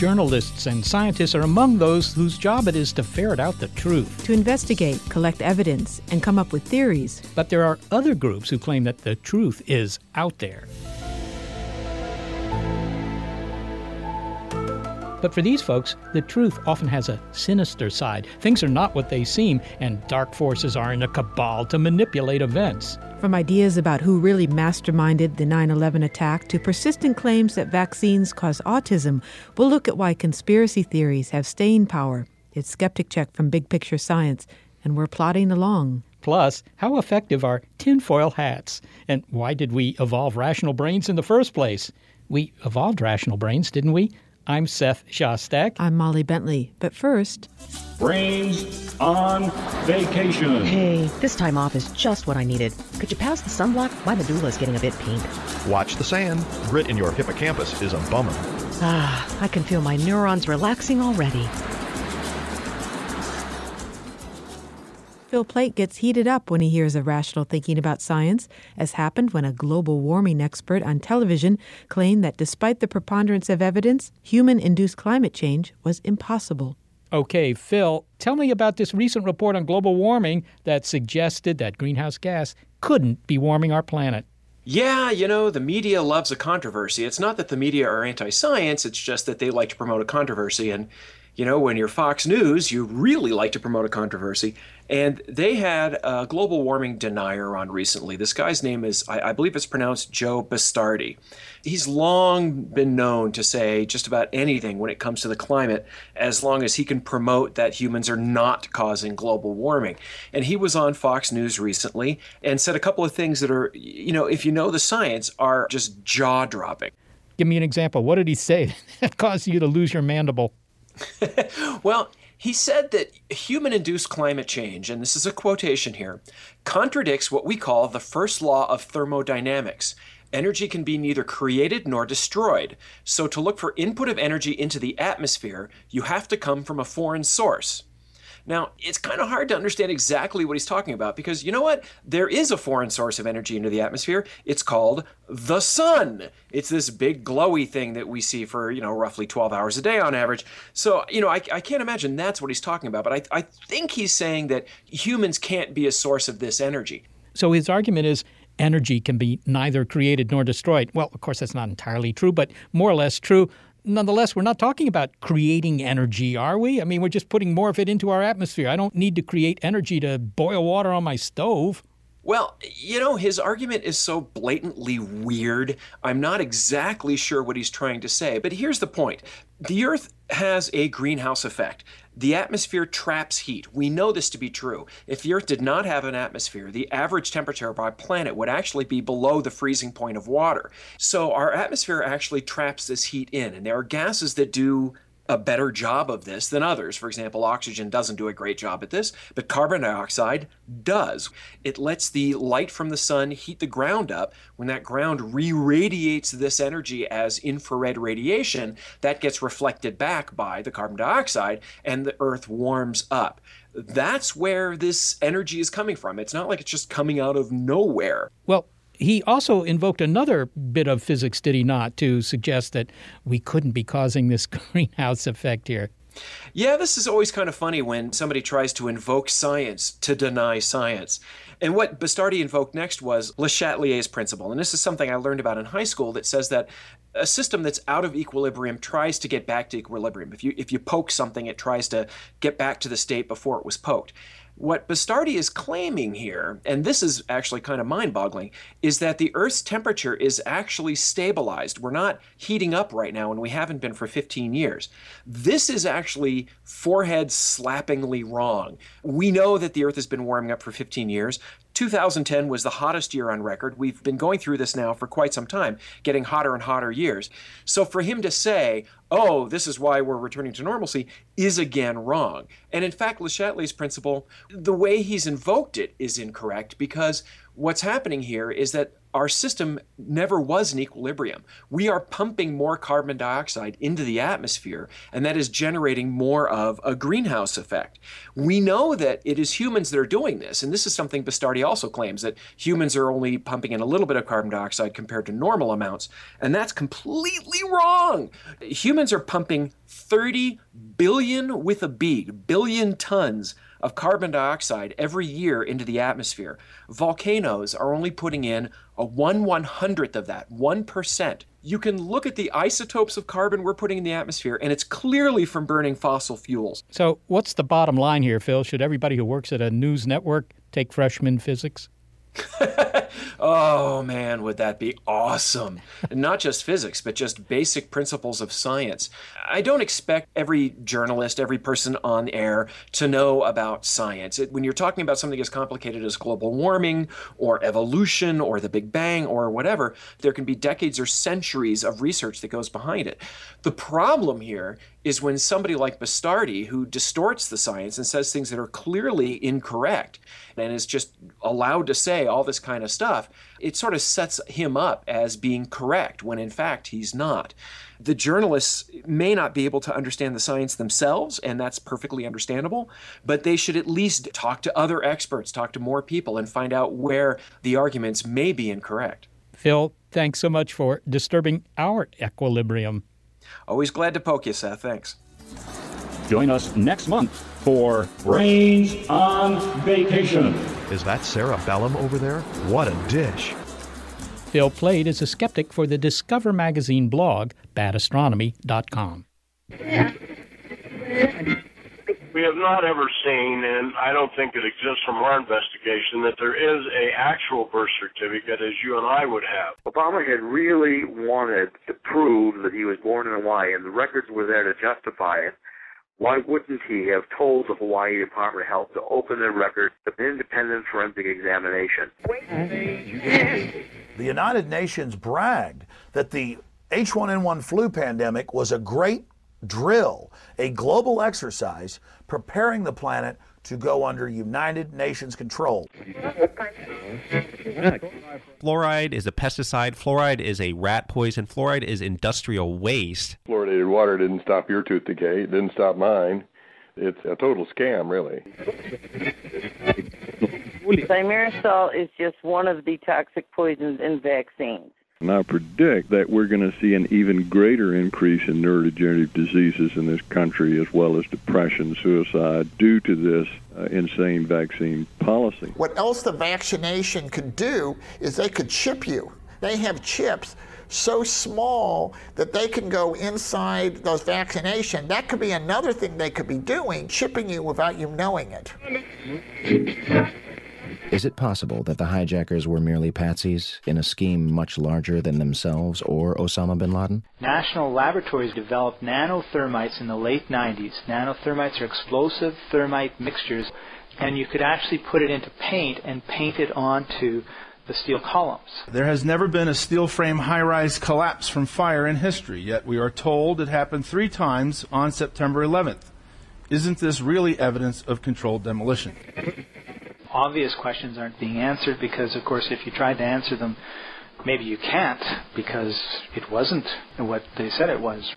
Journalists and scientists are among those whose job it is to ferret out the truth. to investigate, collect evidence, and come up with theories. But there are other groups who claim that the truth is out there. But for these folks, the truth often has a sinister side. Things are not what they seem, and dark forces are in a cabal to manipulate events. From ideas about who really masterminded the 9 11 attack to persistent claims that vaccines cause autism, we'll look at why conspiracy theories have staying power. It's Skeptic Check from Big Picture Science, and we're plodding along. Plus, how effective are tinfoil hats? And why did we evolve rational brains in the first place? We evolved rational brains, didn't we? I'm Seth Shostak. I'm Molly Bentley, but first, Brains on vacation. Hey, this time off is just what I needed. Could you pass the sunblock? My medulla's getting a bit pink. Watch the sand. Grit in your hippocampus is a bummer. Ah, I can feel my neurons relaxing already. Phil Plait gets heated up when he hears of rational thinking about science, as happened when a global warming expert on television claimed that despite the preponderance of evidence, human induced climate change was impossible. Okay, Phil, tell me about this recent report on global warming that suggested that greenhouse gas couldn't be warming our planet. Yeah, you know, the media loves a controversy. It's not that the media are anti science, it's just that they like to promote a controversy. And, you know, when you're Fox News, you really like to promote a controversy. And they had a global warming denier on recently. This guy's name is, I, I believe it's pronounced Joe Bastardi. He's long been known to say just about anything when it comes to the climate, as long as he can promote that humans are not causing global warming. And he was on Fox News recently and said a couple of things that are, you know, if you know the science, are just jaw dropping. Give me an example. What did he say that caused you to lose your mandible? Well, he said that human induced climate change, and this is a quotation here, contradicts what we call the first law of thermodynamics. Energy can be neither created nor destroyed. So, to look for input of energy into the atmosphere, you have to come from a foreign source. Now, it's kind of hard to understand exactly what he's talking about because you know what? There is a foreign source of energy into the atmosphere. It's called the sun. It's this big glowy thing that we see for, you know, roughly 12 hours a day on average. So, you know, I, I can't imagine that's what he's talking about, but I, I think he's saying that humans can't be a source of this energy. So his argument is energy can be neither created nor destroyed. Well, of course, that's not entirely true, but more or less true. Nonetheless, we're not talking about creating energy, are we? I mean, we're just putting more of it into our atmosphere. I don't need to create energy to boil water on my stove. Well, you know, his argument is so blatantly weird. I'm not exactly sure what he's trying to say, but here's the point the Earth has a greenhouse effect. The atmosphere traps heat. We know this to be true. If the Earth did not have an atmosphere, the average temperature of our planet would actually be below the freezing point of water. So our atmosphere actually traps this heat in, and there are gases that do a better job of this than others. For example, oxygen doesn't do a great job at this, but carbon dioxide does. It lets the light from the sun heat the ground up. When that ground re radiates this energy as infrared radiation, that gets reflected back by the carbon dioxide, and the earth warms up. That's where this energy is coming from. It's not like it's just coming out of nowhere. Well, he also invoked another bit of physics, did he not, to suggest that we couldn't be causing this greenhouse effect here? Yeah, this is always kind of funny when somebody tries to invoke science to deny science. And what Bastardi invoked next was Le Chatelier's principle. And this is something I learned about in high school that says that a system that's out of equilibrium tries to get back to equilibrium. If you if you poke something, it tries to get back to the state before it was poked. What Bastardi is claiming here, and this is actually kind of mind boggling, is that the Earth's temperature is actually stabilized. We're not heating up right now, and we haven't been for 15 years. This is actually forehead slappingly wrong. We know that the Earth has been warming up for 15 years. 2010 was the hottest year on record. We've been going through this now for quite some time, getting hotter and hotter years. So for him to say, oh, this is why we're returning to normalcy, is again wrong. And in fact, Le Chatelier's principle, the way he's invoked it is incorrect because what's happening here is that our system never was in equilibrium. We are pumping more carbon dioxide into the atmosphere, and that is generating more of a greenhouse effect. We know that it is humans that are doing this, and this is something Bastardi also claims that humans are only pumping in a little bit of carbon dioxide compared to normal amounts, and that's completely wrong. Humans are pumping 30 billion with a B, billion tons of carbon dioxide every year into the atmosphere. Volcanoes are only putting in a one one hundredth of that, 1%. You can look at the isotopes of carbon we're putting in the atmosphere, and it's clearly from burning fossil fuels. So, what's the bottom line here, Phil? Should everybody who works at a news network take freshman physics? oh man, would that be awesome? Not just physics, but just basic principles of science. I don't expect every journalist, every person on air to know about science. It, when you're talking about something as complicated as global warming or evolution or the Big Bang or whatever, there can be decades or centuries of research that goes behind it. The problem here is when somebody like Bastardi, who distorts the science and says things that are clearly incorrect and is just allowed to say all this kind of stuff, it sort of sets him up as being correct when in fact he's not. The journalists may not be able to understand the science themselves, and that's perfectly understandable, but they should at least talk to other experts, talk to more people, and find out where the arguments may be incorrect. Phil, thanks so much for disturbing our equilibrium. Always glad to poke you, Seth. Thanks. Join us next month for Brains on Vacation. Is that Sarah Bellum over there? What a dish. Phil Plait is a skeptic for the Discover magazine blog, badastronomy.com. We have not ever seen, and I don't think it exists from our investigation, that there is a actual birth certificate as you and I would have. Obama had really wanted to prove that he was born in Hawaii, and the records were there to justify it. Why wouldn't he have told the Hawaii Department of Health to open their records of an independent forensic examination? The United Nations bragged that the H1N1 flu pandemic was a great drill, a global exercise preparing the planet to go under United Nations control. Fluoride is a pesticide. Fluoride is a rat poison. Fluoride is industrial waste. Fluoridated water didn't stop your tooth decay. It didn't stop mine. It's a total scam, really. Thimerosal is just one of the toxic poisons in vaccines. And I predict that we're going to see an even greater increase in neurodegenerative diseases in this country, as well as depression, suicide, due to this uh, insane vaccine policy. What else the vaccination could do is they could chip you. They have chips so small that they can go inside those vaccination. That could be another thing they could be doing, chipping you without you knowing it. Is it possible that the hijackers were merely patsies in a scheme much larger than themselves or Osama bin Laden? National laboratories developed nanothermites in the late 90s. Nanothermites are explosive thermite mixtures, and you could actually put it into paint and paint it onto the steel columns. There has never been a steel frame high rise collapse from fire in history, yet we are told it happened three times on September 11th. Isn't this really evidence of controlled demolition? Obvious questions aren't being answered because, of course, if you tried to answer them, maybe you can't because it wasn't what they said it was.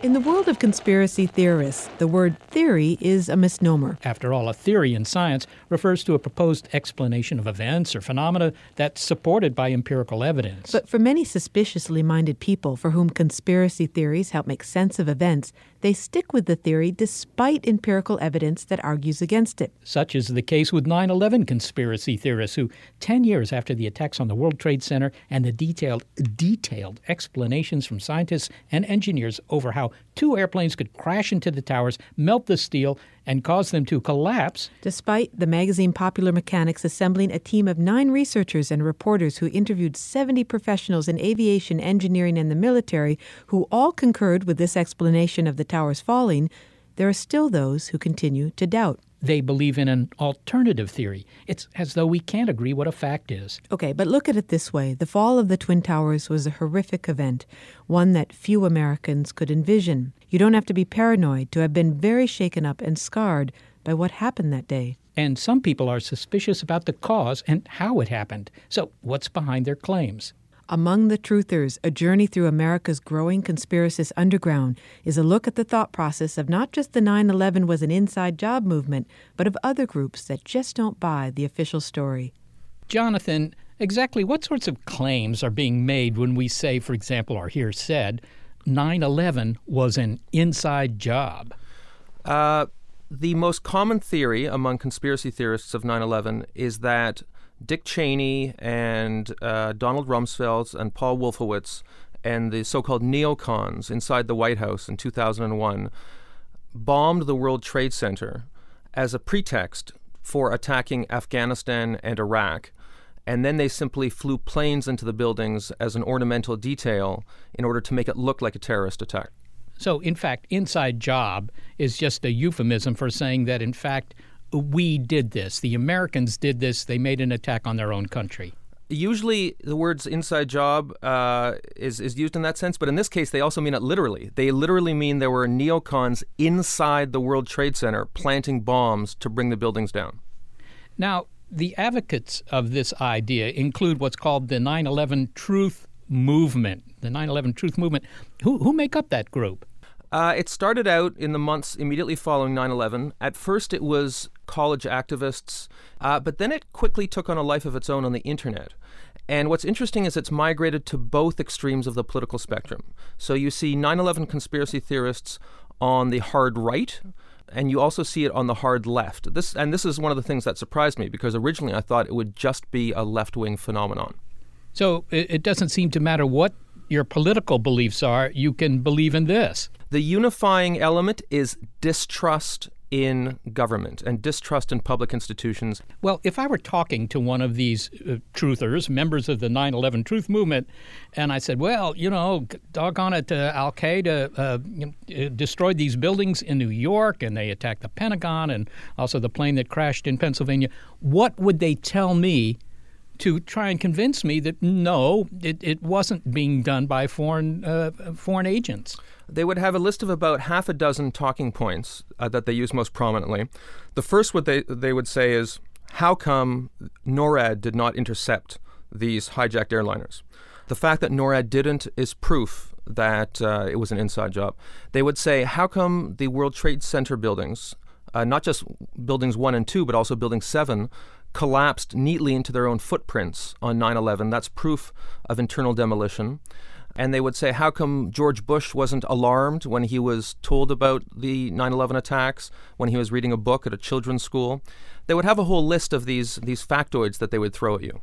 In the world of conspiracy theorists, the word theory is a misnomer. After all, a theory in science refers to a proposed explanation of events or phenomena that's supported by empirical evidence. But for many suspiciously minded people for whom conspiracy theories help make sense of events, they stick with the theory despite empirical evidence that argues against it. Such is the case with 9 11 conspiracy theorists who, 10 years after the attacks on the World Trade Center and the detailed, detailed explanations from scientists and engineers over how two airplanes could crash into the towers, melt the steel, and cause them to collapse. Despite the magazine Popular Mechanics assembling a team of nine researchers and reporters who interviewed 70 professionals in aviation, engineering, and the military who all concurred with this explanation of the towers falling, there are still those who continue to doubt. They believe in an alternative theory. It's as though we can't agree what a fact is. Okay, but look at it this way the fall of the Twin Towers was a horrific event, one that few Americans could envision. You don't have to be paranoid to have been very shaken up and scarred by what happened that day. And some people are suspicious about the cause and how it happened. So, what's behind their claims? Among the Truthers, a journey through America's growing conspiracist underground is a look at the thought process of not just the 9 11 was an inside job movement, but of other groups that just don't buy the official story. Jonathan, exactly what sorts of claims are being made when we say, for example, or hear said, 9 11 was an inside job? Uh, the most common theory among conspiracy theorists of 9 11 is that Dick Cheney and uh, Donald Rumsfeld and Paul Wolfowitz and the so-called neocons inside the White House in 2001 bombed the World Trade Center as a pretext for attacking Afghanistan and Iraq. And then they simply flew planes into the buildings as an ornamental detail in order to make it look like a terrorist attack. So, in fact, inside job is just a euphemism for saying that, in fact, we did this. The Americans did this. They made an attack on their own country. Usually, the words "inside job" uh, is is used in that sense, but in this case, they also mean it literally. They literally mean there were neocons inside the World Trade Center planting bombs to bring the buildings down. Now, the advocates of this idea include what's called the 9/11 Truth Movement. The 9/11 Truth Movement. Who who make up that group? Uh, it started out in the months immediately following 9 11. At first, it was college activists, uh, but then it quickly took on a life of its own on the internet. And what's interesting is it's migrated to both extremes of the political spectrum. So you see 9 11 conspiracy theorists on the hard right, and you also see it on the hard left. This and this is one of the things that surprised me because originally I thought it would just be a left wing phenomenon. So it, it doesn't seem to matter what your political beliefs are, you can believe in this. The unifying element is distrust in government and distrust in public institutions. Well, if I were talking to one of these uh, truthers, members of the 9 11 truth movement, and I said, well, you know, doggone it, uh, Al Qaeda uh, you know, destroyed these buildings in New York and they attacked the Pentagon and also the plane that crashed in Pennsylvania, what would they tell me to try and convince me that no, it, it wasn't being done by foreign uh, foreign agents. They would have a list of about half a dozen talking points uh, that they use most prominently. The first, what they they would say is, "How come NORAD did not intercept these hijacked airliners?" The fact that NORAD didn't is proof that uh, it was an inside job. They would say, "How come the World Trade Center buildings?" Uh, not just buildings one and two, but also building seven, collapsed neatly into their own footprints on 9 11. That's proof of internal demolition. And they would say, How come George Bush wasn't alarmed when he was told about the 9 11 attacks, when he was reading a book at a children's school? They would have a whole list of these, these factoids that they would throw at you.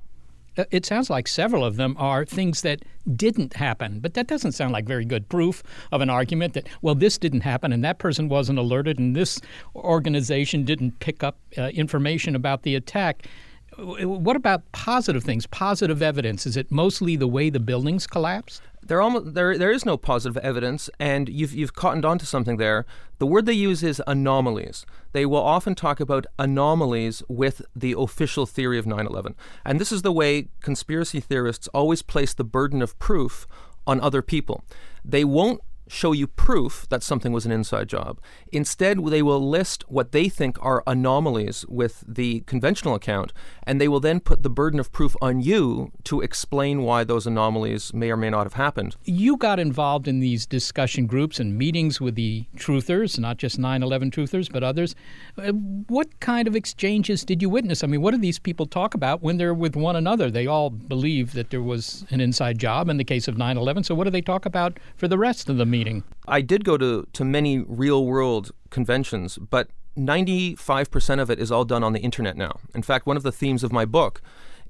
Uh, it sounds like several of them are things that didn't happen, but that doesn't sound like very good proof of an argument that, well, this didn't happen and that person wasn't alerted and this organization didn't pick up uh, information about the attack. What about positive things, positive evidence? Is it mostly the way the buildings collapsed? There, almost, there, there is no positive evidence, and you've, you've cottoned onto something there. The word they use is anomalies. They will often talk about anomalies with the official theory of 9 11. And this is the way conspiracy theorists always place the burden of proof on other people. They won't show you proof that something was an inside job. Instead, they will list what they think are anomalies with the conventional account, and they will then put the burden of proof on you to explain why those anomalies may or may not have happened. You got involved in these discussion groups and meetings with the truthers, not just 9 11 truthers, but others. Uh, what kind of exchanges did you witness? I mean, what do these people talk about when they're with one another? They all believe that there was an inside job in the case of 9 11, so what do they talk about for the rest of the meeting? I did go to, to many real world conventions, but 95% of it is all done on the internet now. In fact, one of the themes of my book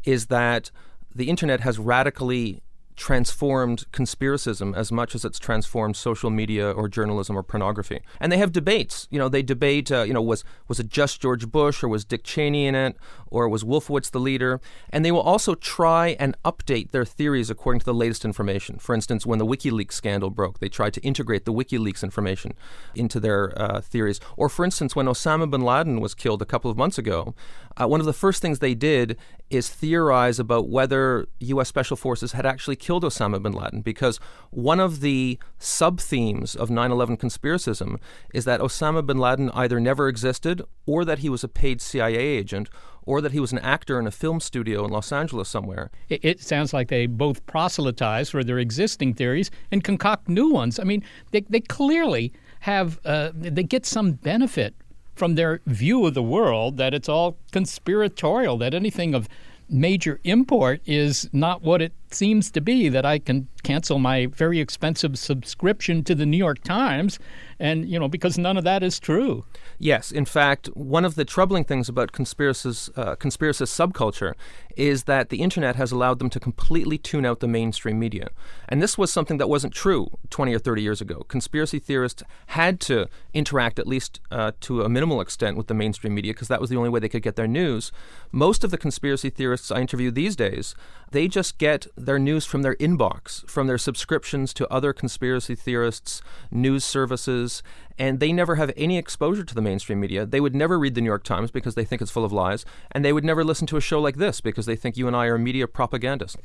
is that the internet has radically transformed conspiracism as much as it's transformed social media or journalism or pornography. And they have debates. You know, they debate. Uh, you know, was was it just George Bush or was Dick Cheney in it or was Wolfowitz the leader? And they will also try and update their theories according to the latest information. For instance, when the WikiLeaks scandal broke, they tried to integrate the WikiLeaks information into their uh, theories. Or, for instance, when Osama bin Laden was killed a couple of months ago, uh, one of the first things they did is theorize about whether U.S. Special Forces had actually killed Osama bin Laden, because one of the sub themes of 9 11 conspiracism is that Osama bin Laden either never existed, or that he was a paid CIA agent, or that he was an actor in a film studio in Los Angeles somewhere. It, it sounds like they both proselytize for their existing theories and concoct new ones. I mean, they, they clearly have, uh, they get some benefit from their view of the world that it's all conspiratorial, that anything of major import is not what it seems to be, that I can cancel my very expensive subscription to the New York Times and you know because none of that is true. Yes, in fact, one of the troubling things about conspiracist uh, conspiracist subculture is that the internet has allowed them to completely tune out the mainstream media, and this was something that wasn't true 20 or 30 years ago. Conspiracy theorists had to interact at least uh, to a minimal extent with the mainstream media because that was the only way they could get their news. Most of the conspiracy theorists I interview these days, they just get their news from their inbox, from their subscriptions to other conspiracy theorists, news services, and they never have any exposure to the mainstream media. They would never read the New York Times because they think it's full of lies, and they would never listen to a show like this because they think you and I are media propagandists.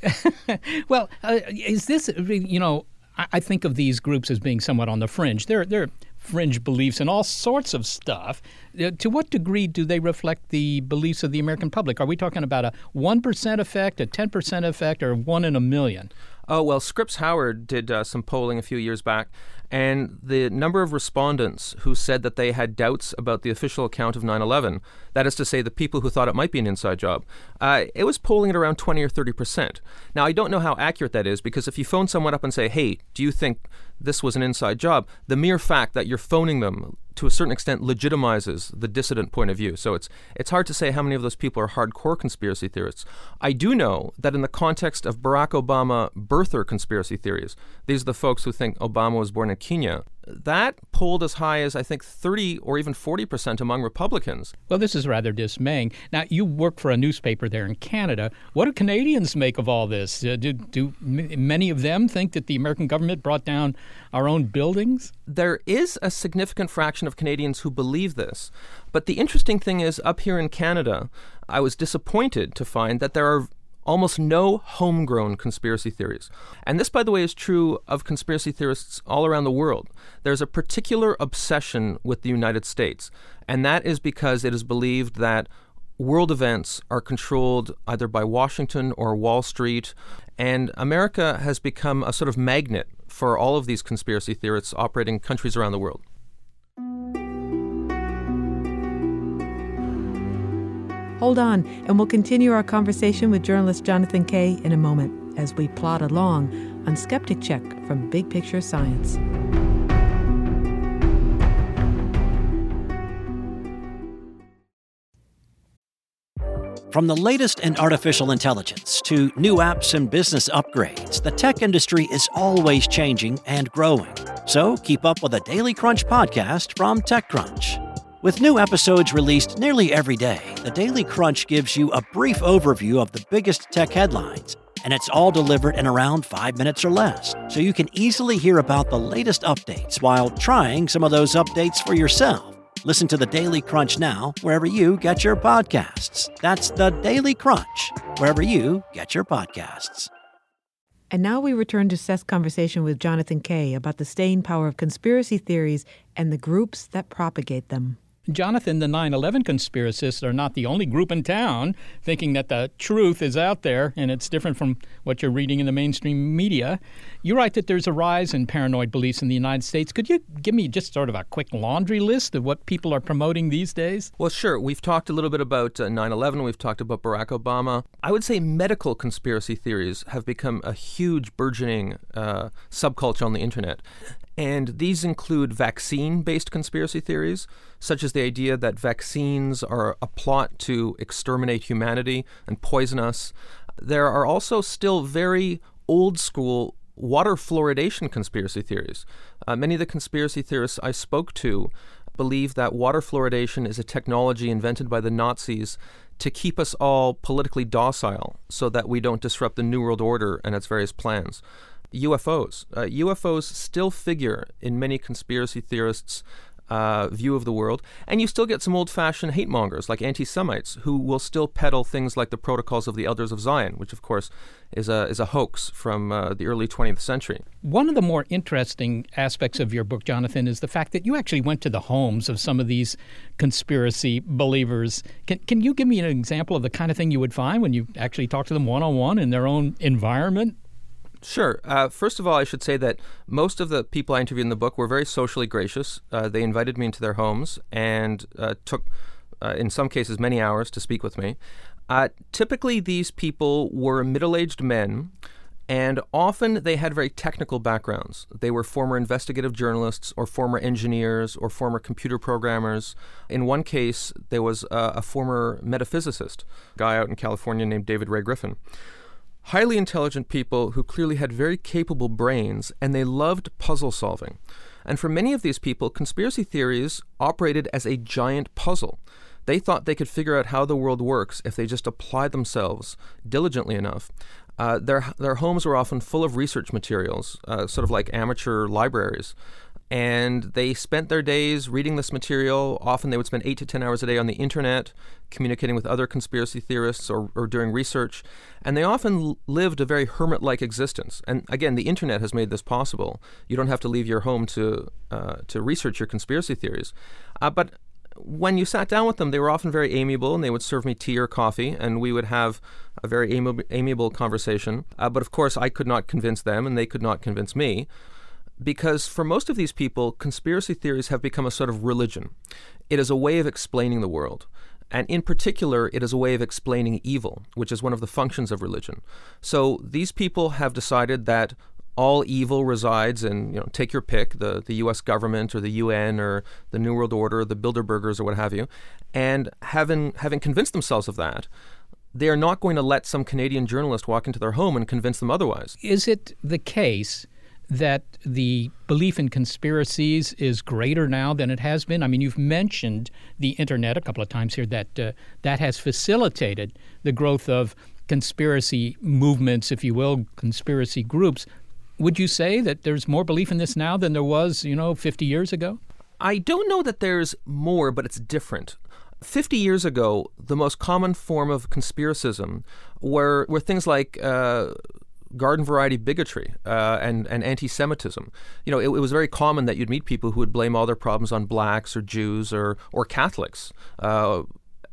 well, uh, is this, you know, I think of these groups as being somewhat on the fringe. They're they're fringe beliefs and all sorts of stuff. Uh, to what degree do they reflect the beliefs of the American public? Are we talking about a 1% effect, a 10% effect, or one in a million? Oh, well, Scripps Howard did uh, some polling a few years back, and the number of respondents who said that they had doubts about the official account of 9 11, that is to say, the people who thought it might be an inside job, uh, it was polling at around 20 or 30 percent. Now, I don't know how accurate that is because if you phone someone up and say, hey, do you think this was an inside job, the mere fact that you're phoning them to a certain extent legitimizes the dissident point of view. So it's it's hard to say how many of those people are hardcore conspiracy theorists. I do know that in the context of Barack Obama birther conspiracy theories, these are the folks who think Obama was born in Kenya that polled as high as I think 30 or even 40 percent among Republicans. Well, this is rather dismaying. Now, you work for a newspaper there in Canada. What do Canadians make of all this? Uh, do, do m- many of them think that the American government brought down our own buildings? There is a significant fraction of Canadians who believe this. But the interesting thing is, up here in Canada, I was disappointed to find that there are almost no homegrown conspiracy theories. And this, by the way, is true of conspiracy theorists all around the world. There's a particular obsession with the United States, and that is because it is believed that world events are controlled either by Washington or Wall Street, and America has become a sort of magnet for all of these conspiracy theorists operating countries around the world. Hold on, and we'll continue our conversation with journalist Jonathan Kay in a moment as we plod along on Skeptic Check from Big Picture Science. From the latest in artificial intelligence to new apps and business upgrades, the tech industry is always changing and growing. So keep up with the Daily Crunch podcast from TechCrunch. With new episodes released nearly every day, the Daily Crunch gives you a brief overview of the biggest tech headlines, and it's all delivered in around five minutes or less, so you can easily hear about the latest updates while trying some of those updates for yourself. Listen to the Daily Crunch now, wherever you get your podcasts. That's the Daily Crunch, wherever you get your podcasts. And now we return to Seth's conversation with Jonathan Kay about the staying power of conspiracy theories and the groups that propagate them. Jonathan, the 9 11 conspiracists are not the only group in town thinking that the truth is out there and it's different from what you're reading in the mainstream media. You write that there's a rise in paranoid beliefs in the United States. Could you give me just sort of a quick laundry list of what people are promoting these days? Well, sure. We've talked a little bit about uh, 9 11, we've talked about Barack Obama. I would say medical conspiracy theories have become a huge, burgeoning uh, subculture on the internet. And these include vaccine based conspiracy theories, such as the idea that vaccines are a plot to exterminate humanity and poison us. There are also still very old school water fluoridation conspiracy theories. Uh, many of the conspiracy theorists I spoke to believe that water fluoridation is a technology invented by the Nazis to keep us all politically docile so that we don't disrupt the New World Order and its various plans. UFOs. Uh, UFOs still figure in many conspiracy theorists' uh, view of the world, and you still get some old-fashioned hate mongers like anti-Semites who will still peddle things like the Protocols of the Elders of Zion, which of course is a is a hoax from uh, the early 20th century. One of the more interesting aspects of your book, Jonathan, is the fact that you actually went to the homes of some of these conspiracy believers. Can can you give me an example of the kind of thing you would find when you actually talk to them one-on-one in their own environment? Sure. Uh, first of all, I should say that most of the people I interviewed in the book were very socially gracious. Uh, they invited me into their homes and uh, took, uh, in some cases, many hours to speak with me. Uh, typically, these people were middle aged men, and often they had very technical backgrounds. They were former investigative journalists, or former engineers, or former computer programmers. In one case, there was a former metaphysicist, guy out in California named David Ray Griffin highly intelligent people who clearly had very capable brains and they loved puzzle solving. And for many of these people, conspiracy theories operated as a giant puzzle. They thought they could figure out how the world works if they just applied themselves diligently enough. Uh, their, their homes were often full of research materials, uh, sort of like amateur libraries and they spent their days reading this material. Often they would spend eight to 10 hours a day on the internet, communicating with other conspiracy theorists or, or doing research. And they often lived a very hermit like existence. And again, the internet has made this possible. You don't have to leave your home to, uh, to research your conspiracy theories. Uh, but when you sat down with them, they were often very amiable and they would serve me tea or coffee, and we would have a very amiable, conversation. Uh, but of course, I could not convince them, and they could not convince me because for most of these people, conspiracy theories have become a sort of religion. It is a way of explaining the world. And in particular, it is a way of explaining evil, which is one of the functions of religion. So these people have decided that all evil resides in, you know, take your pick, the, the US government or the UN or the New World Order, the Bilderbergers or what have you. And having, having convinced themselves of that, they are not going to let some Canadian journalist walk into their home and convince them otherwise. Is it the case that the belief in conspiracies is greater now than it has been? I mean, you've mentioned the internet a couple of times here that uh, that has facilitated the growth of conspiracy movements, if you will, conspiracy groups. Would you say that there's more belief in this now than there was, you know, 50 years ago? I don't know that there's more, but it's different. 50 years ago, the most common form of conspiracism were, were things like uh, garden variety bigotry uh, and, and anti Semitism. You know, it, it, was very common that you'd meet people who would blame all their problems on blacks or Jews or, or Catholics. Uh,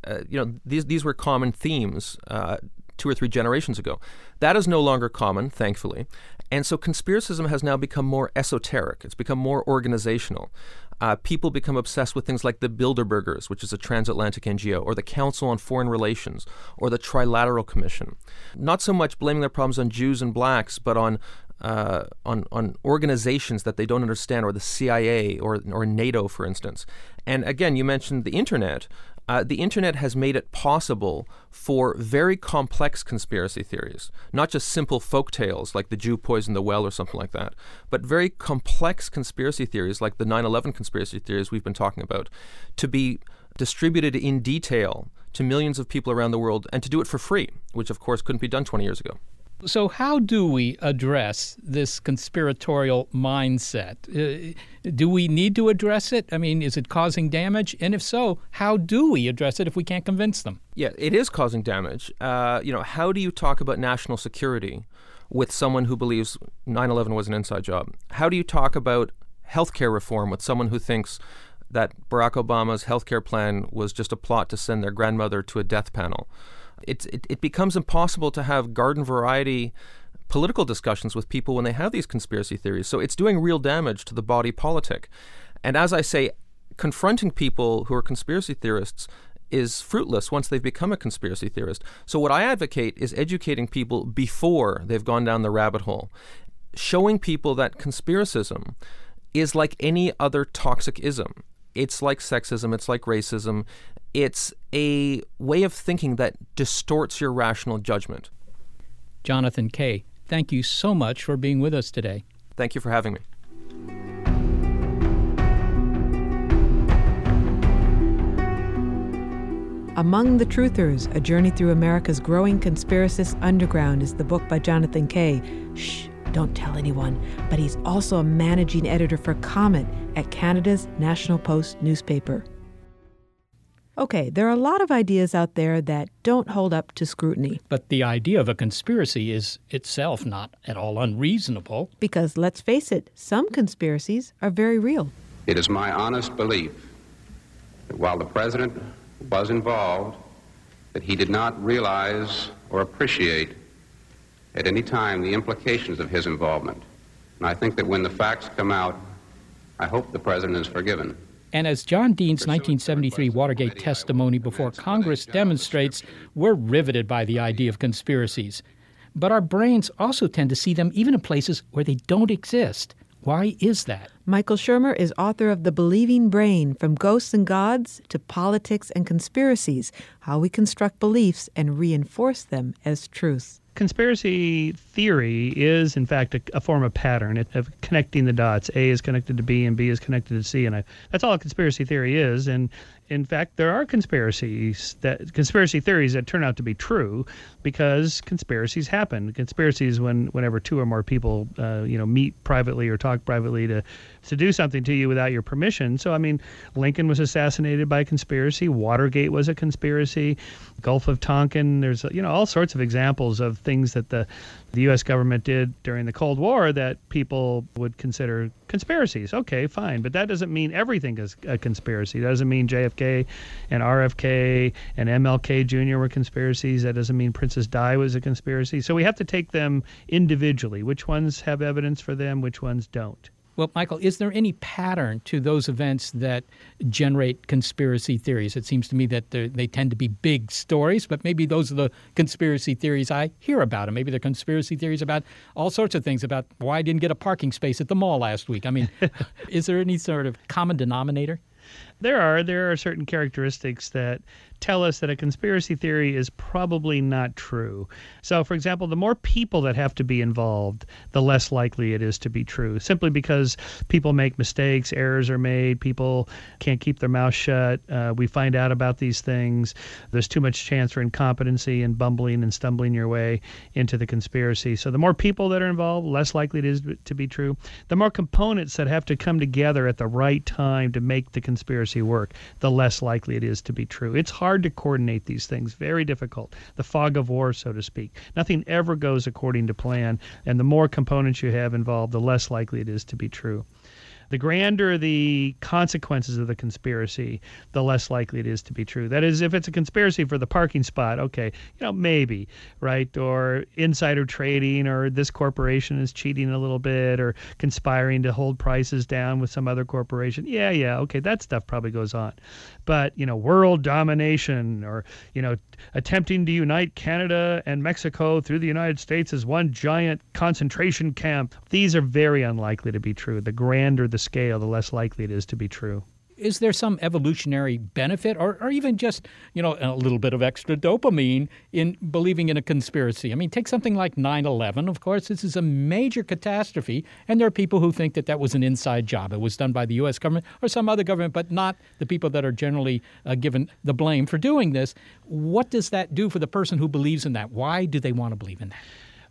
uh, you know, these, these were common themes uh, two or three generations ago. That is no longer common, thankfully. And so conspiracism has now become more esoteric, it's become more organizational uh, people become obsessed with things like the Bilderbergers, which is a transatlantic NGO, or the Council on Foreign Relations, or the Trilateral Commission. Not so much blaming their problems on Jews and blacks, but on uh, on on organizations that they don't understand, or the CIA, or or NATO, for instance. And again, you mentioned the internet. Uh, the internet has made it possible for very complex conspiracy theories, not just simple folk tales like the Jew poisoned the well or something like that, but very complex conspiracy theories like the 9 11 conspiracy theories we've been talking about, to be distributed in detail to millions of people around the world and to do it for free, which of course couldn't be done 20 years ago. So, how do we address this conspiratorial mindset? Uh, do we need to address it? I mean, is it causing damage? And if so, how do we address it if we can't convince them? Yeah, it is causing damage. Uh, you know, how do you talk about national security with someone who believes 9 11 was an inside job? How do you talk about healthcare reform with someone who thinks that Barack Obama's healthcare plan was just a plot to send their grandmother to a death panel? It's, it, it becomes impossible to have garden variety political discussions with people when they have these conspiracy theories. So it's doing real damage to the body politic. And as I say, confronting people who are conspiracy theorists is fruitless once they've become a conspiracy theorist. So what I advocate is educating people before they've gone down the rabbit hole, showing people that conspiracism is like any other toxic ism. It's like sexism, it's like racism. It's a way of thinking that distorts your rational judgment. Jonathan Kay, thank you so much for being with us today. Thank you for having me. Among the Truthers, A Journey Through America's Growing Conspiracist Underground is the book by Jonathan Kay. Shh, don't tell anyone. But he's also a managing editor for Comment at Canada's National Post newspaper. Okay, there are a lot of ideas out there that don't hold up to scrutiny. But the idea of a conspiracy is itself not at all unreasonable. Because let's face it, some conspiracies are very real. It is my honest belief that while the President was involved, that he did not realize or appreciate at any time the implications of his involvement. And I think that when the facts come out, I hope the President is forgiven. And as John Dean's 1973 Watergate testimony before Congress demonstrates, we're riveted by the idea of conspiracies. But our brains also tend to see them even in places where they don't exist. Why is that? Michael Shermer is author of The Believing Brain From Ghosts and Gods to Politics and Conspiracies How We Construct Beliefs and Reinforce Them as Truths conspiracy theory is, in fact, a, a, form of pattern of connecting the dots. A is connected to B, and B is connected to C, and I, that's all a conspiracy theory is. And in fact, there are conspiracies that conspiracy theories that turn out to be true because conspiracies happen. Conspiracies when whenever two or more people, uh, you know, meet privately or talk privately to to do something to you without your permission. So I mean, Lincoln was assassinated by a conspiracy. Watergate was a conspiracy. Gulf of Tonkin. There's you know all sorts of examples of things that the the U.S. government did during the Cold War that people would consider conspiracies. Okay, fine, but that doesn't mean everything is a conspiracy. That doesn't mean JFK and RFK and MLK Jr. were conspiracies. That doesn't mean Princess Di was a conspiracy. So we have to take them individually. Which ones have evidence for them? Which ones don't? Well, Michael, is there any pattern to those events that generate conspiracy theories? It seems to me that they tend to be big stories, but maybe those are the conspiracy theories I hear about. And maybe they're conspiracy theories about all sorts of things about why I didn't get a parking space at the mall last week. I mean, is there any sort of common denominator? There are. There are certain characteristics that tell us that a conspiracy theory is probably not true. So, for example, the more people that have to be involved, the less likely it is to be true, simply because people make mistakes, errors are made, people can't keep their mouth shut. Uh, we find out about these things. There's too much chance for incompetency and bumbling and stumbling your way into the conspiracy. So, the more people that are involved, less likely it is to be true. The more components that have to come together at the right time to make the conspiracy work, the less likely it is to be true. It's hard hard to coordinate these things, very difficult. The fog of war, so to speak. Nothing ever goes according to plan, and the more components you have involved, the less likely it is to be true the grander the consequences of the conspiracy, the less likely it is to be true. That is, if it's a conspiracy for the parking spot, okay, you know, maybe, right? Or insider trading, or this corporation is cheating a little bit, or conspiring to hold prices down with some other corporation. Yeah, yeah, okay, that stuff probably goes on. But, you know, world domination, or, you know, attempting to unite Canada and Mexico through the United States as one giant concentration camp, these are very unlikely to be true. The grander the the scale, the less likely it is to be true. Is there some evolutionary benefit, or, or even just you know a little bit of extra dopamine in believing in a conspiracy? I mean, take something like 9/11. Of course, this is a major catastrophe, and there are people who think that that was an inside job. It was done by the U.S. government or some other government, but not the people that are generally uh, given the blame for doing this. What does that do for the person who believes in that? Why do they want to believe in that?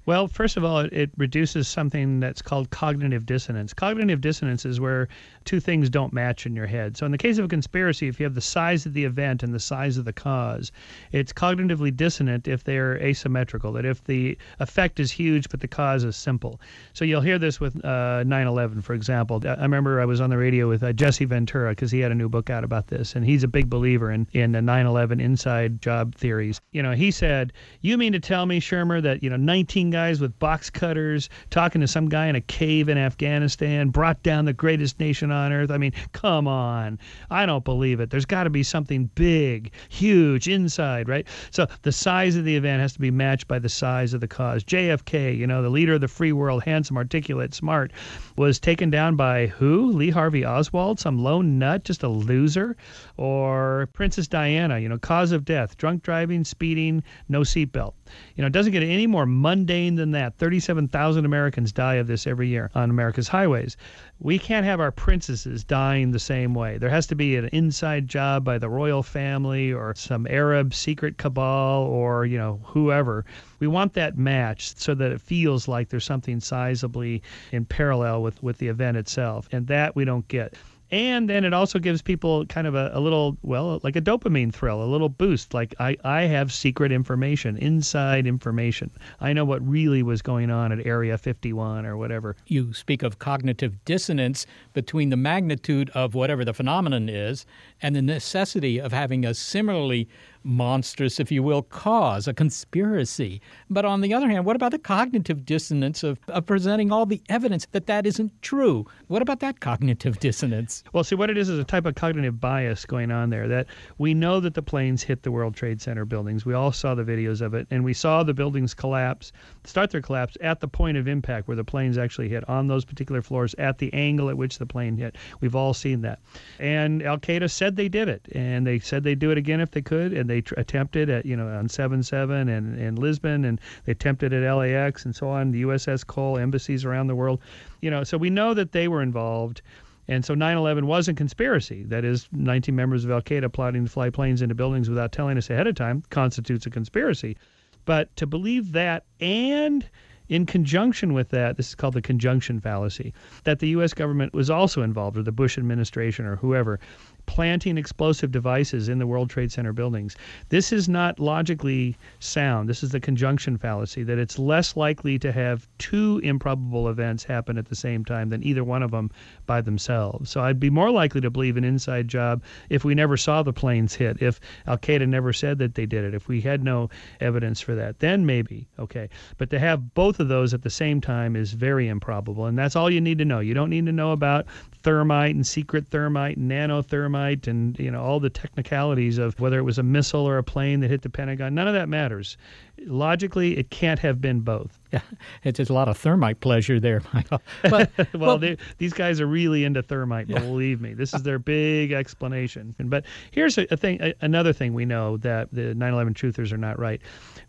Well, first of all, it, reduces something that's called cognitive dissonance. Cognitive dissonance is where two things don't match in your head. So, in the case of a conspiracy, if you have the size of the event and the size of the cause, it's cognitively dissonant if they're asymmetrical, that if the effect is huge but the cause is simple. So, you'll hear this with uh, 9 11, for example. I remember I was on the radio with uh, Jesse Ventura because he had a new book out about this, and he's a big believer in, in 9 11 inside job theories. You know, he said, You mean to tell me, Shermer, that, you know, 19 guys with box cutters talking to some guy in a cave in Afghanistan brought down the greatest nation on earth. I mean, come on. I don't believe it. There's got to be something big, huge inside, right? So the size of the event has to be matched by the size of the cause. JFK, you know, the leader of the free world, handsome, articulate, smart, was taken down by who? Lee Harvey Oswald, some lone nut, just a loser? Or Princess Diana, you know, cause of death, drunk driving, speeding, no seatbelt. You know, it doesn't get any more mundane than that. 37,000 Americans die of this every year on America's highways. We can't have our princesses dying the same way. There has to be an inside job by the royal family or some Arab secret cabal or, you know, whoever. We want that matched so that it feels like there's something sizably in parallel with, with the event itself. And that we don't get and then it also gives people kind of a, a, little well like a dopamine thrill a little boost. Like I, I have secret information inside information. I know what really was going on at area 51 or whatever. You speak of cognitive dissonance between the magnitude of whatever the phenomenon is and the necessity of having a similarly monstrous, if you will, cause, a conspiracy. But on the other hand, what about the cognitive dissonance of, of presenting all the evidence that that isn't true? What about that cognitive dissonance? Well, see, what it is is a type of cognitive bias going on there that we know that the planes hit the World Trade Center buildings. We all saw the videos of it, and we saw the buildings collapse, start their collapse at the point of impact where the planes actually hit on those particular floors at the angle at which the plane hit. We've all seen that. And Al Qaeda said they did it, and they said they'd do it again if they could, and they tr- attempted at you know on 7-7 and in Lisbon, and they attempted at LAX and so on. The USS Cole, embassies around the world, you know. So we know that they were involved. And so 9 11 was a conspiracy. That is, 19 members of Al Qaeda plotting to fly planes into buildings without telling us ahead of time constitutes a conspiracy. But to believe that and in conjunction with that, this is called the conjunction fallacy, that the U.S. government was also involved, or the Bush administration, or whoever, planting explosive devices in the World Trade Center buildings. This is not logically sound. This is the conjunction fallacy that it's less likely to have two improbable events happen at the same time than either one of them by themselves. So I'd be more likely to believe an inside job if we never saw the planes hit, if Al Qaeda never said that they did it, if we had no evidence for that, then maybe, okay. But to have both of those at the same time is very improbable. And that's all you need to know. You don't need to know about thermite and secret thermite and nanothermite and you know all the technicalities of whether it was a missile or a plane that hit the Pentagon. None of that matters. Logically, it can't have been both. Yeah, it's just a lot of thermite pleasure there, Michael. But, well, well these guys are really into thermite. Yeah. Believe me, this is uh, their big explanation. But here's a, a thing, a, another thing we know that the 9/11 truthers are not right.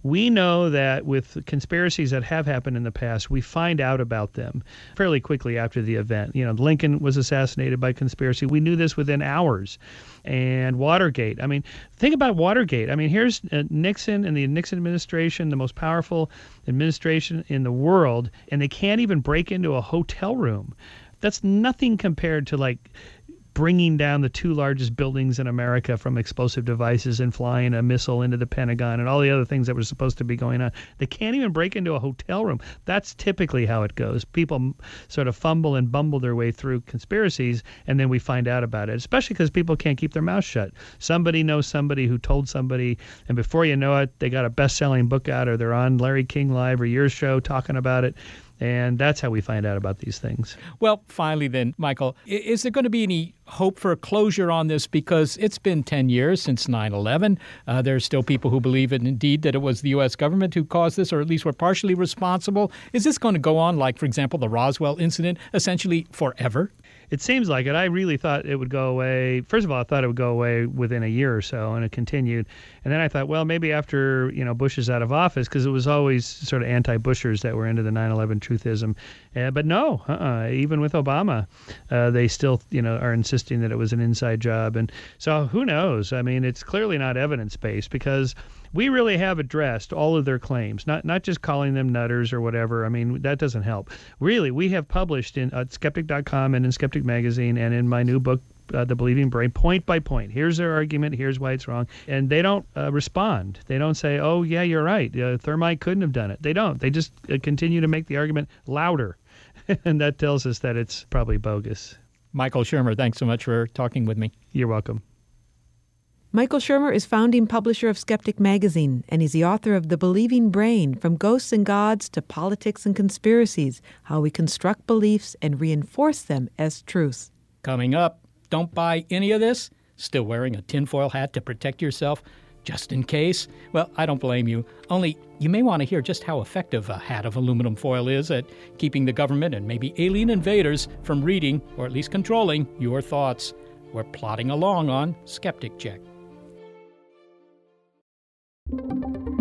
We know that with conspiracies that have happened in the past, we find out about them fairly quickly after the event. You know, Lincoln was assassinated by conspiracy. We knew this within hours. And Watergate. I mean, think about Watergate. I mean, here's uh, Nixon and the Nixon administration, the most powerful administration in the world, and they can't even break into a hotel room. That's nothing compared to like bringing down the two largest buildings in America from explosive devices and flying a missile into the Pentagon and all the other things that were supposed to be going on. They can't even break into a hotel room. That's typically how it goes. People sort of fumble and bumble their way through conspiracies, and then we find out about it, especially because people can't keep their mouth shut. Somebody knows somebody who told somebody, and before you know it, they got a best selling book out or they're on Larry King Live or your show talking about it. And that's how we find out about these things. Well, finally, then, Michael, is there going to be any hope for a closure on this? Because it's been 10 years since 9 11. Uh, are still people who believe it, indeed, that it was the U.S. government who caused this, or at least were partially responsible. Is this going to go on, like, for example, the Roswell incident, essentially forever? It seems like it. I really thought it would go away. First of all, I thought it would go away within a year or so, and it continued. And then I thought, well, maybe after you know Bush is out of office, because it was always sort of anti-Bushers that were into the 9/11 truthism. Uh, but no, uh-uh. even with Obama, uh, they still you know are insisting that it was an inside job. And so who knows? I mean, it's clearly not evidence-based because we really have addressed all of their claims, not not just calling them nutters or whatever. I mean, that doesn't help. Really, we have published in at skeptic.com and in Skeptic Magazine and in my new book, uh, The Believing Brain, point by point. Here's their argument. Here's why it's wrong. And they don't uh, respond. They don't say, oh, yeah, you're right. Uh, Thermite couldn't have done it. They don't. They just uh, continue to make the argument louder. and that tells us that it's probably bogus. Michael Shermer, thanks so much for talking with me. You're welcome. Michael Shermer is founding publisher of Skeptic Magazine, and he's the author of The Believing Brain From Ghosts and Gods to Politics and Conspiracies How We Construct Beliefs and Reinforce Them as Truths. Coming up, don't buy any of this? Still wearing a tinfoil hat to protect yourself? Just in case? Well, I don't blame you. Only you may want to hear just how effective a hat of aluminum foil is at keeping the government and maybe alien invaders from reading, or at least controlling, your thoughts. We're plodding along on Skeptic Check.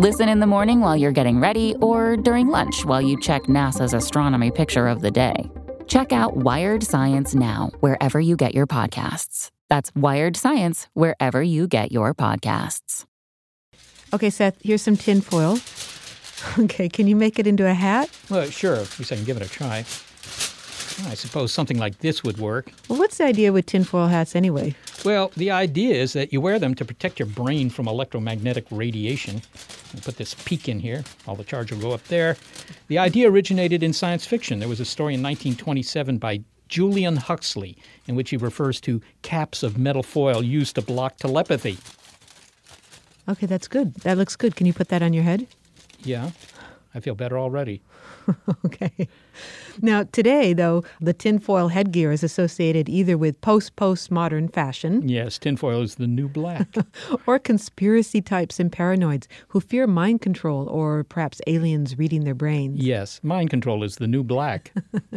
Listen in the morning while you're getting ready, or during lunch while you check NASA's astronomy picture of the day. Check out Wired Science now, wherever you get your podcasts. That's Wired Science, wherever you get your podcasts. Okay, Seth, here's some tinfoil. Okay, can you make it into a hat? Well, sure. At least I can give it a try. I suppose something like this would work. Well, what's the idea with tinfoil hats anyway? Well, the idea is that you wear them to protect your brain from electromagnetic radiation. I put this peak in here. All the charge will go up there. The idea originated in science fiction. There was a story in 1927 by Julian Huxley in which he refers to caps of metal foil used to block telepathy. Okay, that's good. That looks good. Can you put that on your head? Yeah, I feel better already. okay. Now, today, though, the tinfoil headgear is associated either with post postmodern fashion. Yes, tinfoil is the new black. or conspiracy types and paranoids who fear mind control or perhaps aliens reading their brains. Yes, mind control is the new black.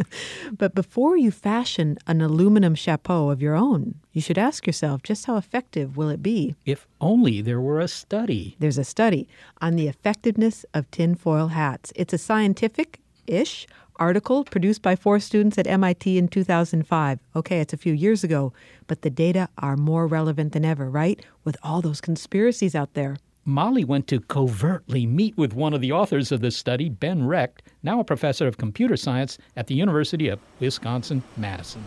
but before you fashion an aluminum chapeau of your own, you should ask yourself just how effective will it be? If only there were a study. There's a study on the effectiveness of tinfoil hats. It's a scientific ish article produced by four students at MIT in 2005. Okay, it's a few years ago, but the data are more relevant than ever, right? With all those conspiracies out there. Molly went to covertly meet with one of the authors of this study, Ben Recht, now a professor of computer science at the University of Wisconsin Madison.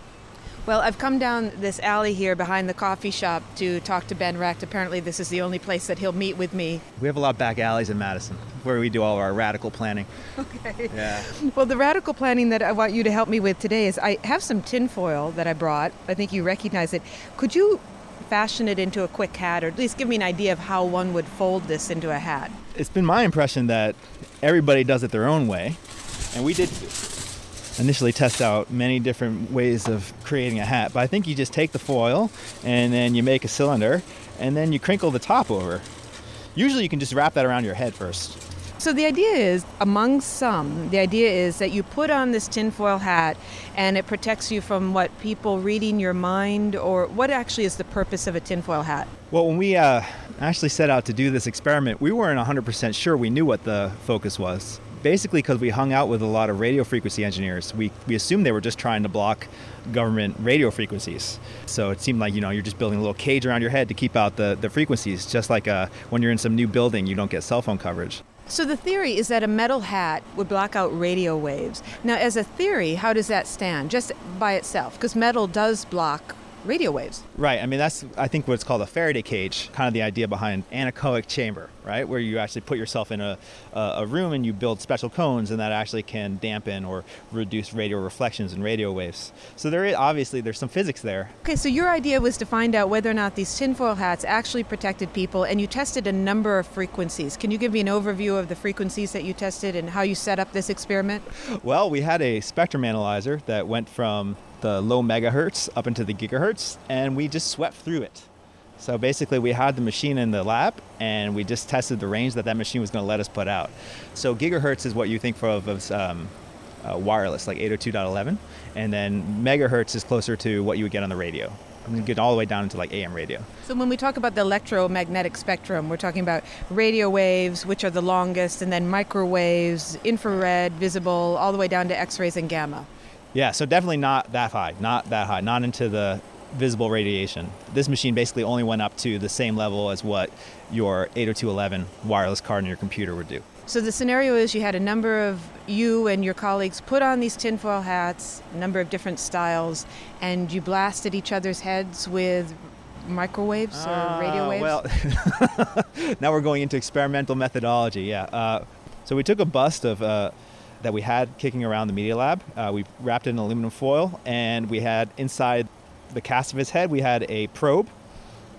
Well, I've come down this alley here behind the coffee shop to talk to Ben Recht. Apparently, this is the only place that he'll meet with me. We have a lot of back alleys in Madison where we do all of our radical planning. Okay. Yeah. Well, the radical planning that I want you to help me with today is I have some tinfoil that I brought. I think you recognize it. Could you fashion it into a quick hat, or at least give me an idea of how one would fold this into a hat? It's been my impression that everybody does it their own way, and we did initially test out many different ways of creating a hat. But I think you just take the foil and then you make a cylinder and then you crinkle the top over. Usually you can just wrap that around your head first. So the idea is, among some, the idea is that you put on this tinfoil hat and it protects you from what people reading your mind, or what actually is the purpose of a tinfoil hat? Well, when we uh, actually set out to do this experiment, we weren't 100% sure we knew what the focus was basically because we hung out with a lot of radio frequency engineers. We, we assumed they were just trying to block government radio frequencies. So it seemed like, you know, you're just building a little cage around your head to keep out the, the frequencies, just like uh, when you're in some new building, you don't get cell phone coverage. So the theory is that a metal hat would block out radio waves. Now, as a theory, how does that stand just by itself? Because metal does block radio waves. Right. I mean, that's, I think, what's called a Faraday cage, kind of the idea behind anechoic chamber, right? Where you actually put yourself in a, a room and you build special cones and that actually can dampen or reduce radio reflections and radio waves. So there is, obviously, there's some physics there. Okay, so your idea was to find out whether or not these tinfoil hats actually protected people, and you tested a number of frequencies. Can you give me an overview of the frequencies that you tested and how you set up this experiment? Well, we had a spectrum analyzer that went from the low megahertz up into the gigahertz, and we just swept through it. So basically, we had the machine in the lab, and we just tested the range that that machine was going to let us put out. So gigahertz is what you think of as um, uh, wireless, like 802.11, and then megahertz is closer to what you would get on the radio. Going to get all the way down into like AM radio. So when we talk about the electromagnetic spectrum, we're talking about radio waves, which are the longest, and then microwaves, infrared, visible, all the way down to X-rays and gamma. Yeah, so definitely not that high, not that high, not into the visible radiation. This machine basically only went up to the same level as what your 802.11 wireless card in your computer would do. So the scenario is you had a number of you and your colleagues put on these tinfoil hats, a number of different styles, and you blasted each other's heads with microwaves or uh, radio waves? Well, now we're going into experimental methodology, yeah. Uh, so we took a bust of uh, that we had kicking around the media lab. Uh, we wrapped it in aluminum foil, and we had inside the cast of his head, we had a probe,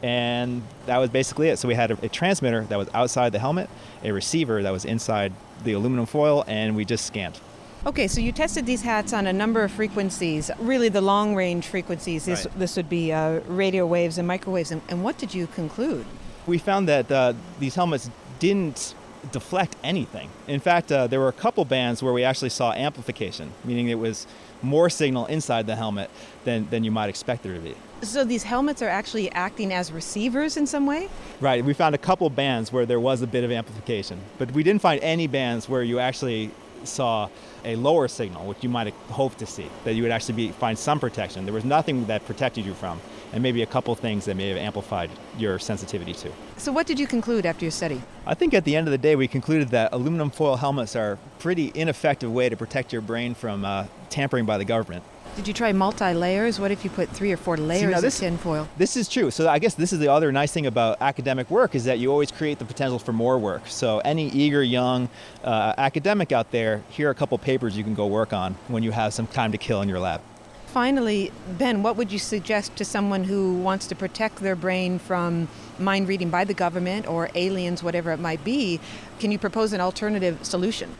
and that was basically it. So we had a, a transmitter that was outside the helmet, a receiver that was inside the aluminum foil, and we just scanned. Okay, so you tested these hats on a number of frequencies, really the long range frequencies. This, right. this would be uh, radio waves and microwaves. And, and, what did you conclude? We found that uh, these helmets didn't deflect anything. In fact, uh, there were a couple bands where we actually saw amplification, meaning it was more signal inside the helmet than, than you might expect there to be. So these helmets are actually acting as receivers in some way? Right. We found a couple bands where there was a bit of amplification, but we didn't find any bands where you actually saw a lower signal, which you might have hoped to see, that you would actually be, find some protection. There was nothing that protected you from and maybe a couple things that may have amplified your sensitivity to. So, what did you conclude after your study? I think at the end of the day, we concluded that aluminum foil helmets are a pretty ineffective way to protect your brain from uh, tampering by the government. Did you try multi layers? What if you put three or four layers See, this, of tinfoil? This is true. So I guess this is the other nice thing about academic work is that you always create the potential for more work. So any eager young uh, academic out there, here are a couple papers you can go work on when you have some time to kill in your lab finally, Ben, what would you suggest to someone who wants to protect their brain from mind reading by the government or aliens, whatever it might be? Can you propose an alternative solution?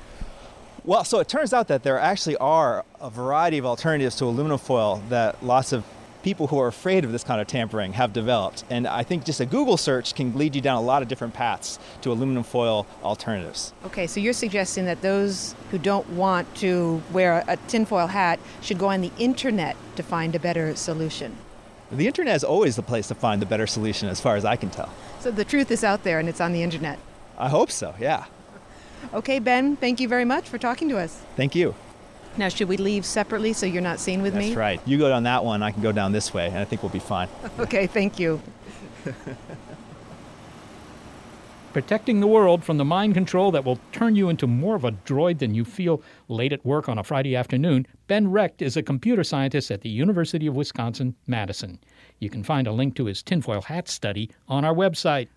Well, so it turns out that there actually are a variety of alternatives to aluminum foil that lots of people who are afraid of this kind of tampering have developed. And I think just a Google search can lead you down a lot of different paths to aluminum foil alternatives. Okay, so you're suggesting that those who don't want to wear a tinfoil hat should go on the internet to find a better solution. The internet is always the place to find the better solution, as far as I can tell. So the truth is out there and it's on the internet. I hope so, yeah. Okay, Ben, thank you very much for talking to us. Thank you. Now, should we leave separately so you're not seen with That's me? That's right. You go down that one, I can go down this way, and I think we'll be fine. okay, thank you. Protecting the world from the mind control that will turn you into more of a droid than you feel late at work on a Friday afternoon, Ben Recht is a computer scientist at the University of Wisconsin Madison. You can find a link to his tinfoil hat study on our website.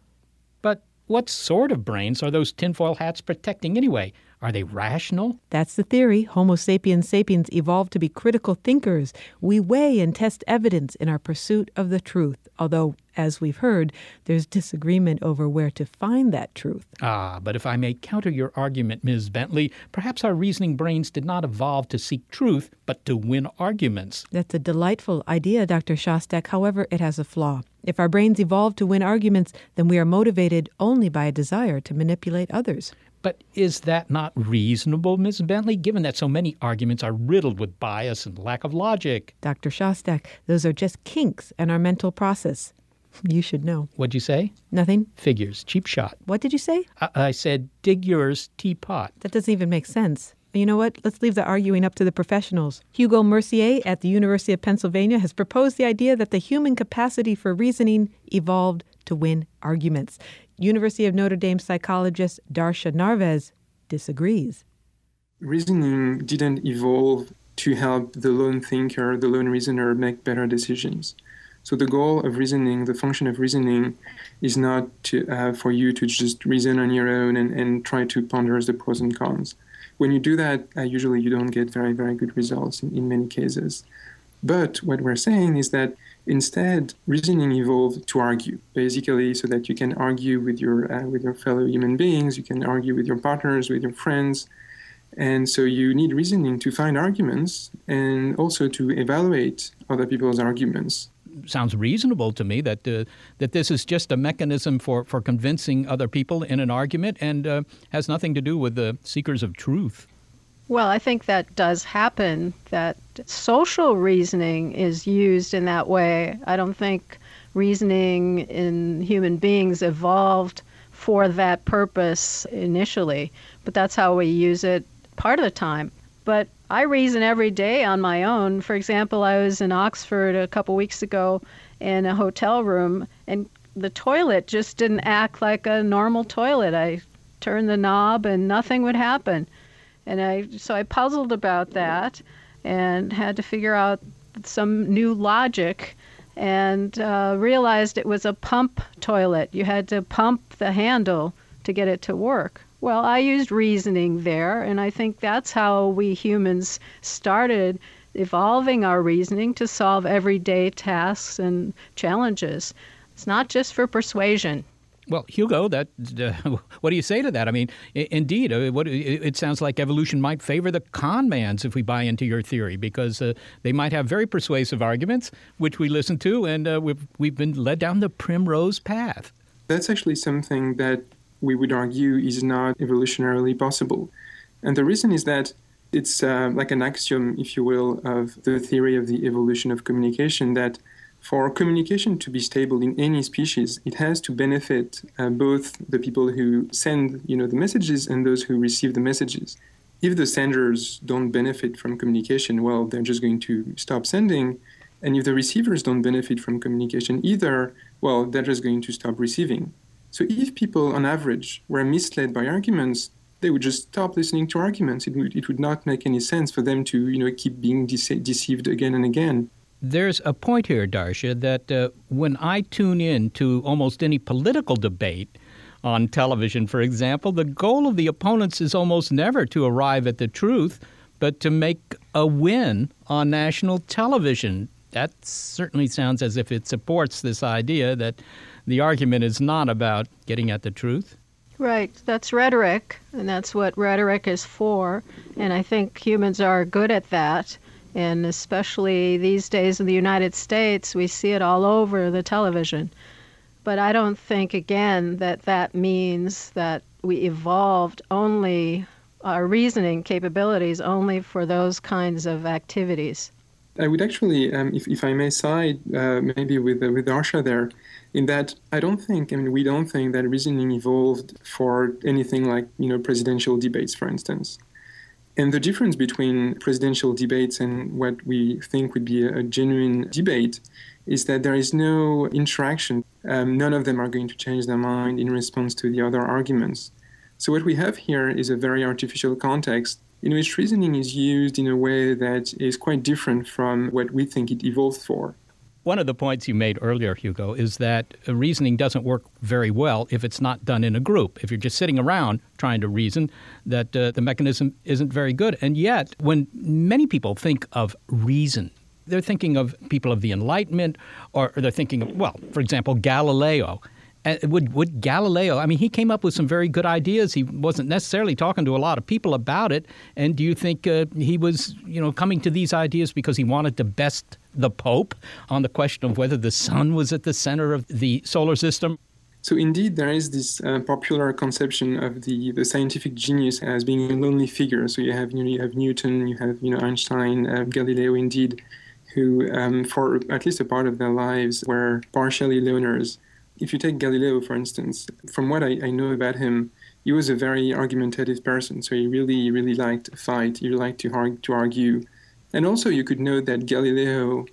But what sort of brains are those tinfoil hats protecting anyway? Are they rational? That's the theory. Homo sapiens sapiens evolved to be critical thinkers. We weigh and test evidence in our pursuit of the truth, although, as we've heard, there's disagreement over where to find that truth. Ah, but if I may counter your argument, Ms. Bentley, perhaps our reasoning brains did not evolve to seek truth, but to win arguments. That's a delightful idea, Dr. Shostak. However, it has a flaw. If our brains evolved to win arguments, then we are motivated only by a desire to manipulate others. But is that not reasonable, Ms. Bentley, given that so many arguments are riddled with bias and lack of logic? Dr. Shostak, those are just kinks in our mental process. You should know. What'd you say? Nothing. Figures. Cheap shot. What did you say? I, I said, dig yours, teapot. That doesn't even make sense. You know what? Let's leave the arguing up to the professionals. Hugo Mercier at the University of Pennsylvania has proposed the idea that the human capacity for reasoning evolved to win arguments. University of Notre Dame psychologist Darcia Narvaez disagrees. Reasoning didn't evolve to help the lone thinker, the lone reasoner, make better decisions. So the goal of reasoning, the function of reasoning, is not to, uh, for you to just reason on your own and, and try to ponder the pros and cons. When you do that, uh, usually you don't get very, very good results in, in many cases. But what we're saying is that instead, reasoning evolved to argue, basically, so that you can argue with your uh, with your fellow human beings, you can argue with your partners, with your friends, and so you need reasoning to find arguments and also to evaluate other people's arguments. Sounds reasonable to me that uh, that this is just a mechanism for, for convincing other people in an argument and uh, has nothing to do with the seekers of truth. Well, I think that does happen, that social reasoning is used in that way. I don't think reasoning in human beings evolved for that purpose initially, but that's how we use it part of the time. But I reason every day on my own. For example, I was in Oxford a couple weeks ago in a hotel room, and the toilet just didn't act like a normal toilet. I turned the knob, and nothing would happen. And I so I puzzled about that, and had to figure out some new logic, and uh, realized it was a pump toilet. You had to pump the handle to get it to work. Well, I used reasoning there, and I think that's how we humans started evolving our reasoning to solve everyday tasks and challenges. It's not just for persuasion. Well, Hugo, that uh, what do you say to that? I mean, I- indeed, uh, what, it, sounds like evolution might favor the con mans if we buy into your theory, because uh, they might have very persuasive arguments, which we listen to, and uh, we've we've been led down the primrose path. That's actually something that we would argue is not evolutionarily possible. And the reason is that it's uh, like an axiom, if you will, of the theory of the evolution of communication that for communication to be stable in any species, it has to benefit uh, both the people who send, you know, the messages and those who receive the messages. If the senders don't benefit from communication, well, they're just going to stop sending. And if the receivers don't benefit from communication either, well, they're just going to stop receiving. So if people, on average, were misled by arguments, they would just stop listening to arguments. It would, it would not make any sense for them to, you know, keep being dece- deceived again and again. There's a point here, Darcia, that uh, when I tune in to almost any political debate on television, for example, the goal of the opponents is almost never to arrive at the truth, but to make a win on national television. That certainly sounds as if it supports this idea that the argument is not about getting at the truth. Right, that's rhetoric, and that's what rhetoric is for. And I think humans are good at that. And especially these days in the United States, we see it all over the television. But I don't think, again, that that means that we evolved only our reasoning capabilities only for those kinds of activities. I would actually, um, if, if I may side uh, maybe with, uh, with Darcia there, in that I don't think, I mean, we don't think that reasoning evolved for anything like, you know, presidential debates, for instance. And the difference between presidential debates and what we think would be a, genuine debate is that there is no interaction. Um, none of them are going to change their mind in response to the other arguments. So, what we have here is a very artificial context in which reasoning is used in a way that is quite different from what we think it evolved for. One of the points you made earlier, Hugo, is that reasoning doesn't work very well if it's not done in a group. If you're just sitting around trying to reason, that uh, the mechanism isn't very good. And yet, when many people think of reason, they're thinking of people of the Enlightenment, or they're thinking of, well, for example, Galileo. Would would Galileo? I mean, he came up with some very good ideas. He wasn't necessarily talking to a lot of people about it. And do you think uh, he was, you know, coming to these ideas because he wanted to best the Pope on the question of whether the sun was at the center of the solar system? So indeed, there is this uh, popular conception of the, the scientific genius as being a lonely figure. So you have you, know, you have Newton, you have you know Einstein, uh, Galileo, indeed, who um, for at least a part of their lives were partially loners if you take Galileo, for instance, from what I, I, know about him, he was a very argumentative person. So he really, really liked to fight. He liked to, argue, to argue. And also, you could note that Galileo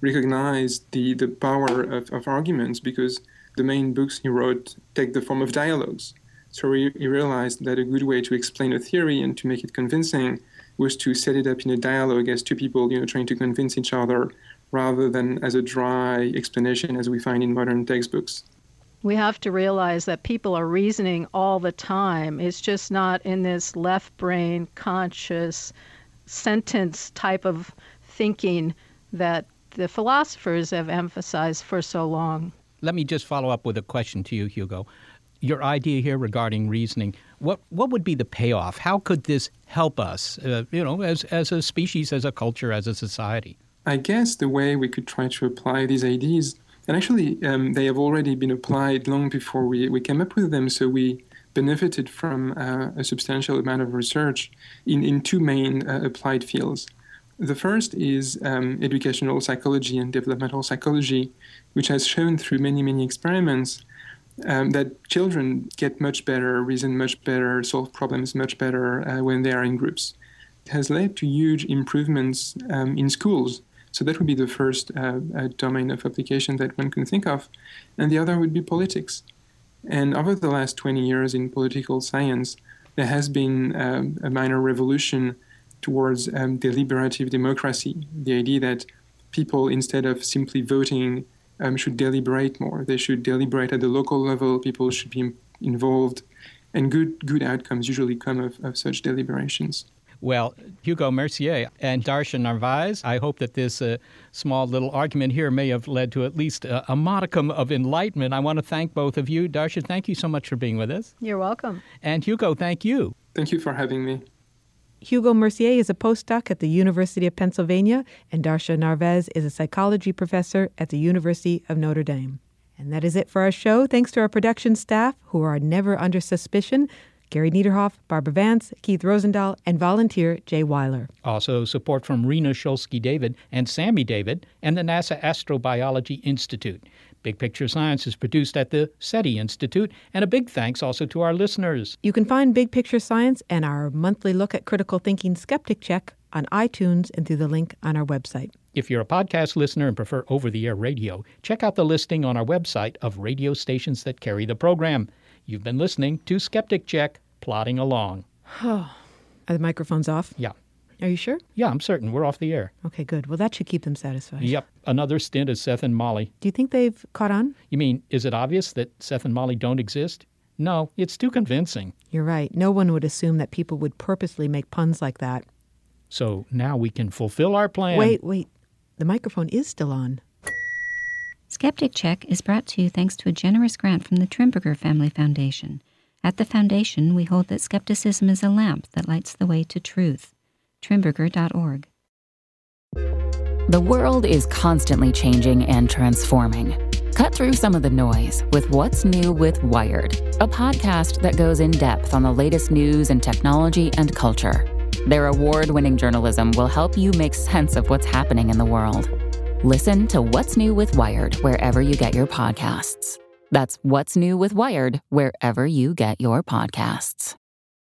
recognized the, the power of, of arguments because the main books he wrote take the form of dialogues. So he, he realized that a good way to explain a theory and to make it convincing was to set it up in a dialogue as two people, you know, trying to convince each other rather than as a dry explanation as we find in modern textbooks. We have to realize that people are reasoning all the time. It's just not in this left brain conscious sentence type of thinking that the philosophers have emphasized for so long. Let me just follow up with a question to you, Hugo. Your idea here regarding reasoning, what what would be the payoff? How could this help us, uh, you know, as as a species, as a culture, as a society? I guess the way we could try to apply these ideas, and actually um, they have already been applied long before we, we came up with them, so we benefited from uh, a substantial amount of research in, in two main uh, applied fields. The first is um, educational psychology and developmental psychology, which has shown through many, many experiments um, that children get much better, reason much better, solve problems much better uh, when they are in groups. It has led to huge improvements um, in schools. So that would be the first uh, uh, domain of application that one can think of. And the other would be politics. And over the last 20 years in political science, there has been um, a minor revolution towards um, deliberative democracy, the idea that people, instead of simply voting, um, should deliberate more. They should deliberate at the local level. People should be involved, and good good outcomes usually come of, of such deliberations. Well, Hugo Mercier and Darcia Narvaez, I hope that this uh, small little argument here may have led to at least a, a, modicum of enlightenment. I want to thank both of you. Darshan, thank you so much for being with us. You're welcome. And Hugo, thank you. Thank you for having me. Hugo Mercier is a postdoc at the University of Pennsylvania, and Darcia Narvaez is a psychology professor at the University of Notre Dame. And that is it for our show. Thanks to our production staff, who are never under suspicion. Gary Niederhoff, Barbara Vance, Keith Rosendahl, and volunteer Jay Weiler. Also, support from Rena Shulsky David and Sammy David and the NASA Astrobiology Institute. Big Picture Science is produced at the SETI Institute, and a big thanks also to our listeners. You can find Big Picture Science and our monthly look at critical thinking skeptic check on iTunes and through the link on our website. If you're a podcast listener and prefer over the air radio, check out the listing on our website of radio stations that carry the program. You've been listening to Skeptic Check, plodding along. Oh, Are the microphones off? Yeah. Are you sure? Yeah, I'm certain. We're off the air. Okay, good. Well, that should keep them satisfied. Yep. Another stint as Seth and Molly. Do you think they've caught on? You mean, is it obvious that Seth and Molly don't exist? No, it's too convincing. You're right. No one would assume that people would purposely make puns like that. So now we can fulfill our plan. Wait, wait. The microphone is still on. Skeptic Check is brought to you thanks to a generous grant from the Trimberger Family Foundation. At the foundation, we hold that skepticism is a lamp that lights the way to truth. Trimberger.org. The world is constantly changing and transforming. Cut through some of the noise with What's New with Wired, a podcast that goes in depth on the latest news and technology and culture. Their award winning journalism will help you make sense of what's happening in the world. Listen to What's New with Wired wherever you get your podcasts. That's What's New with Wired, wherever you get your podcasts.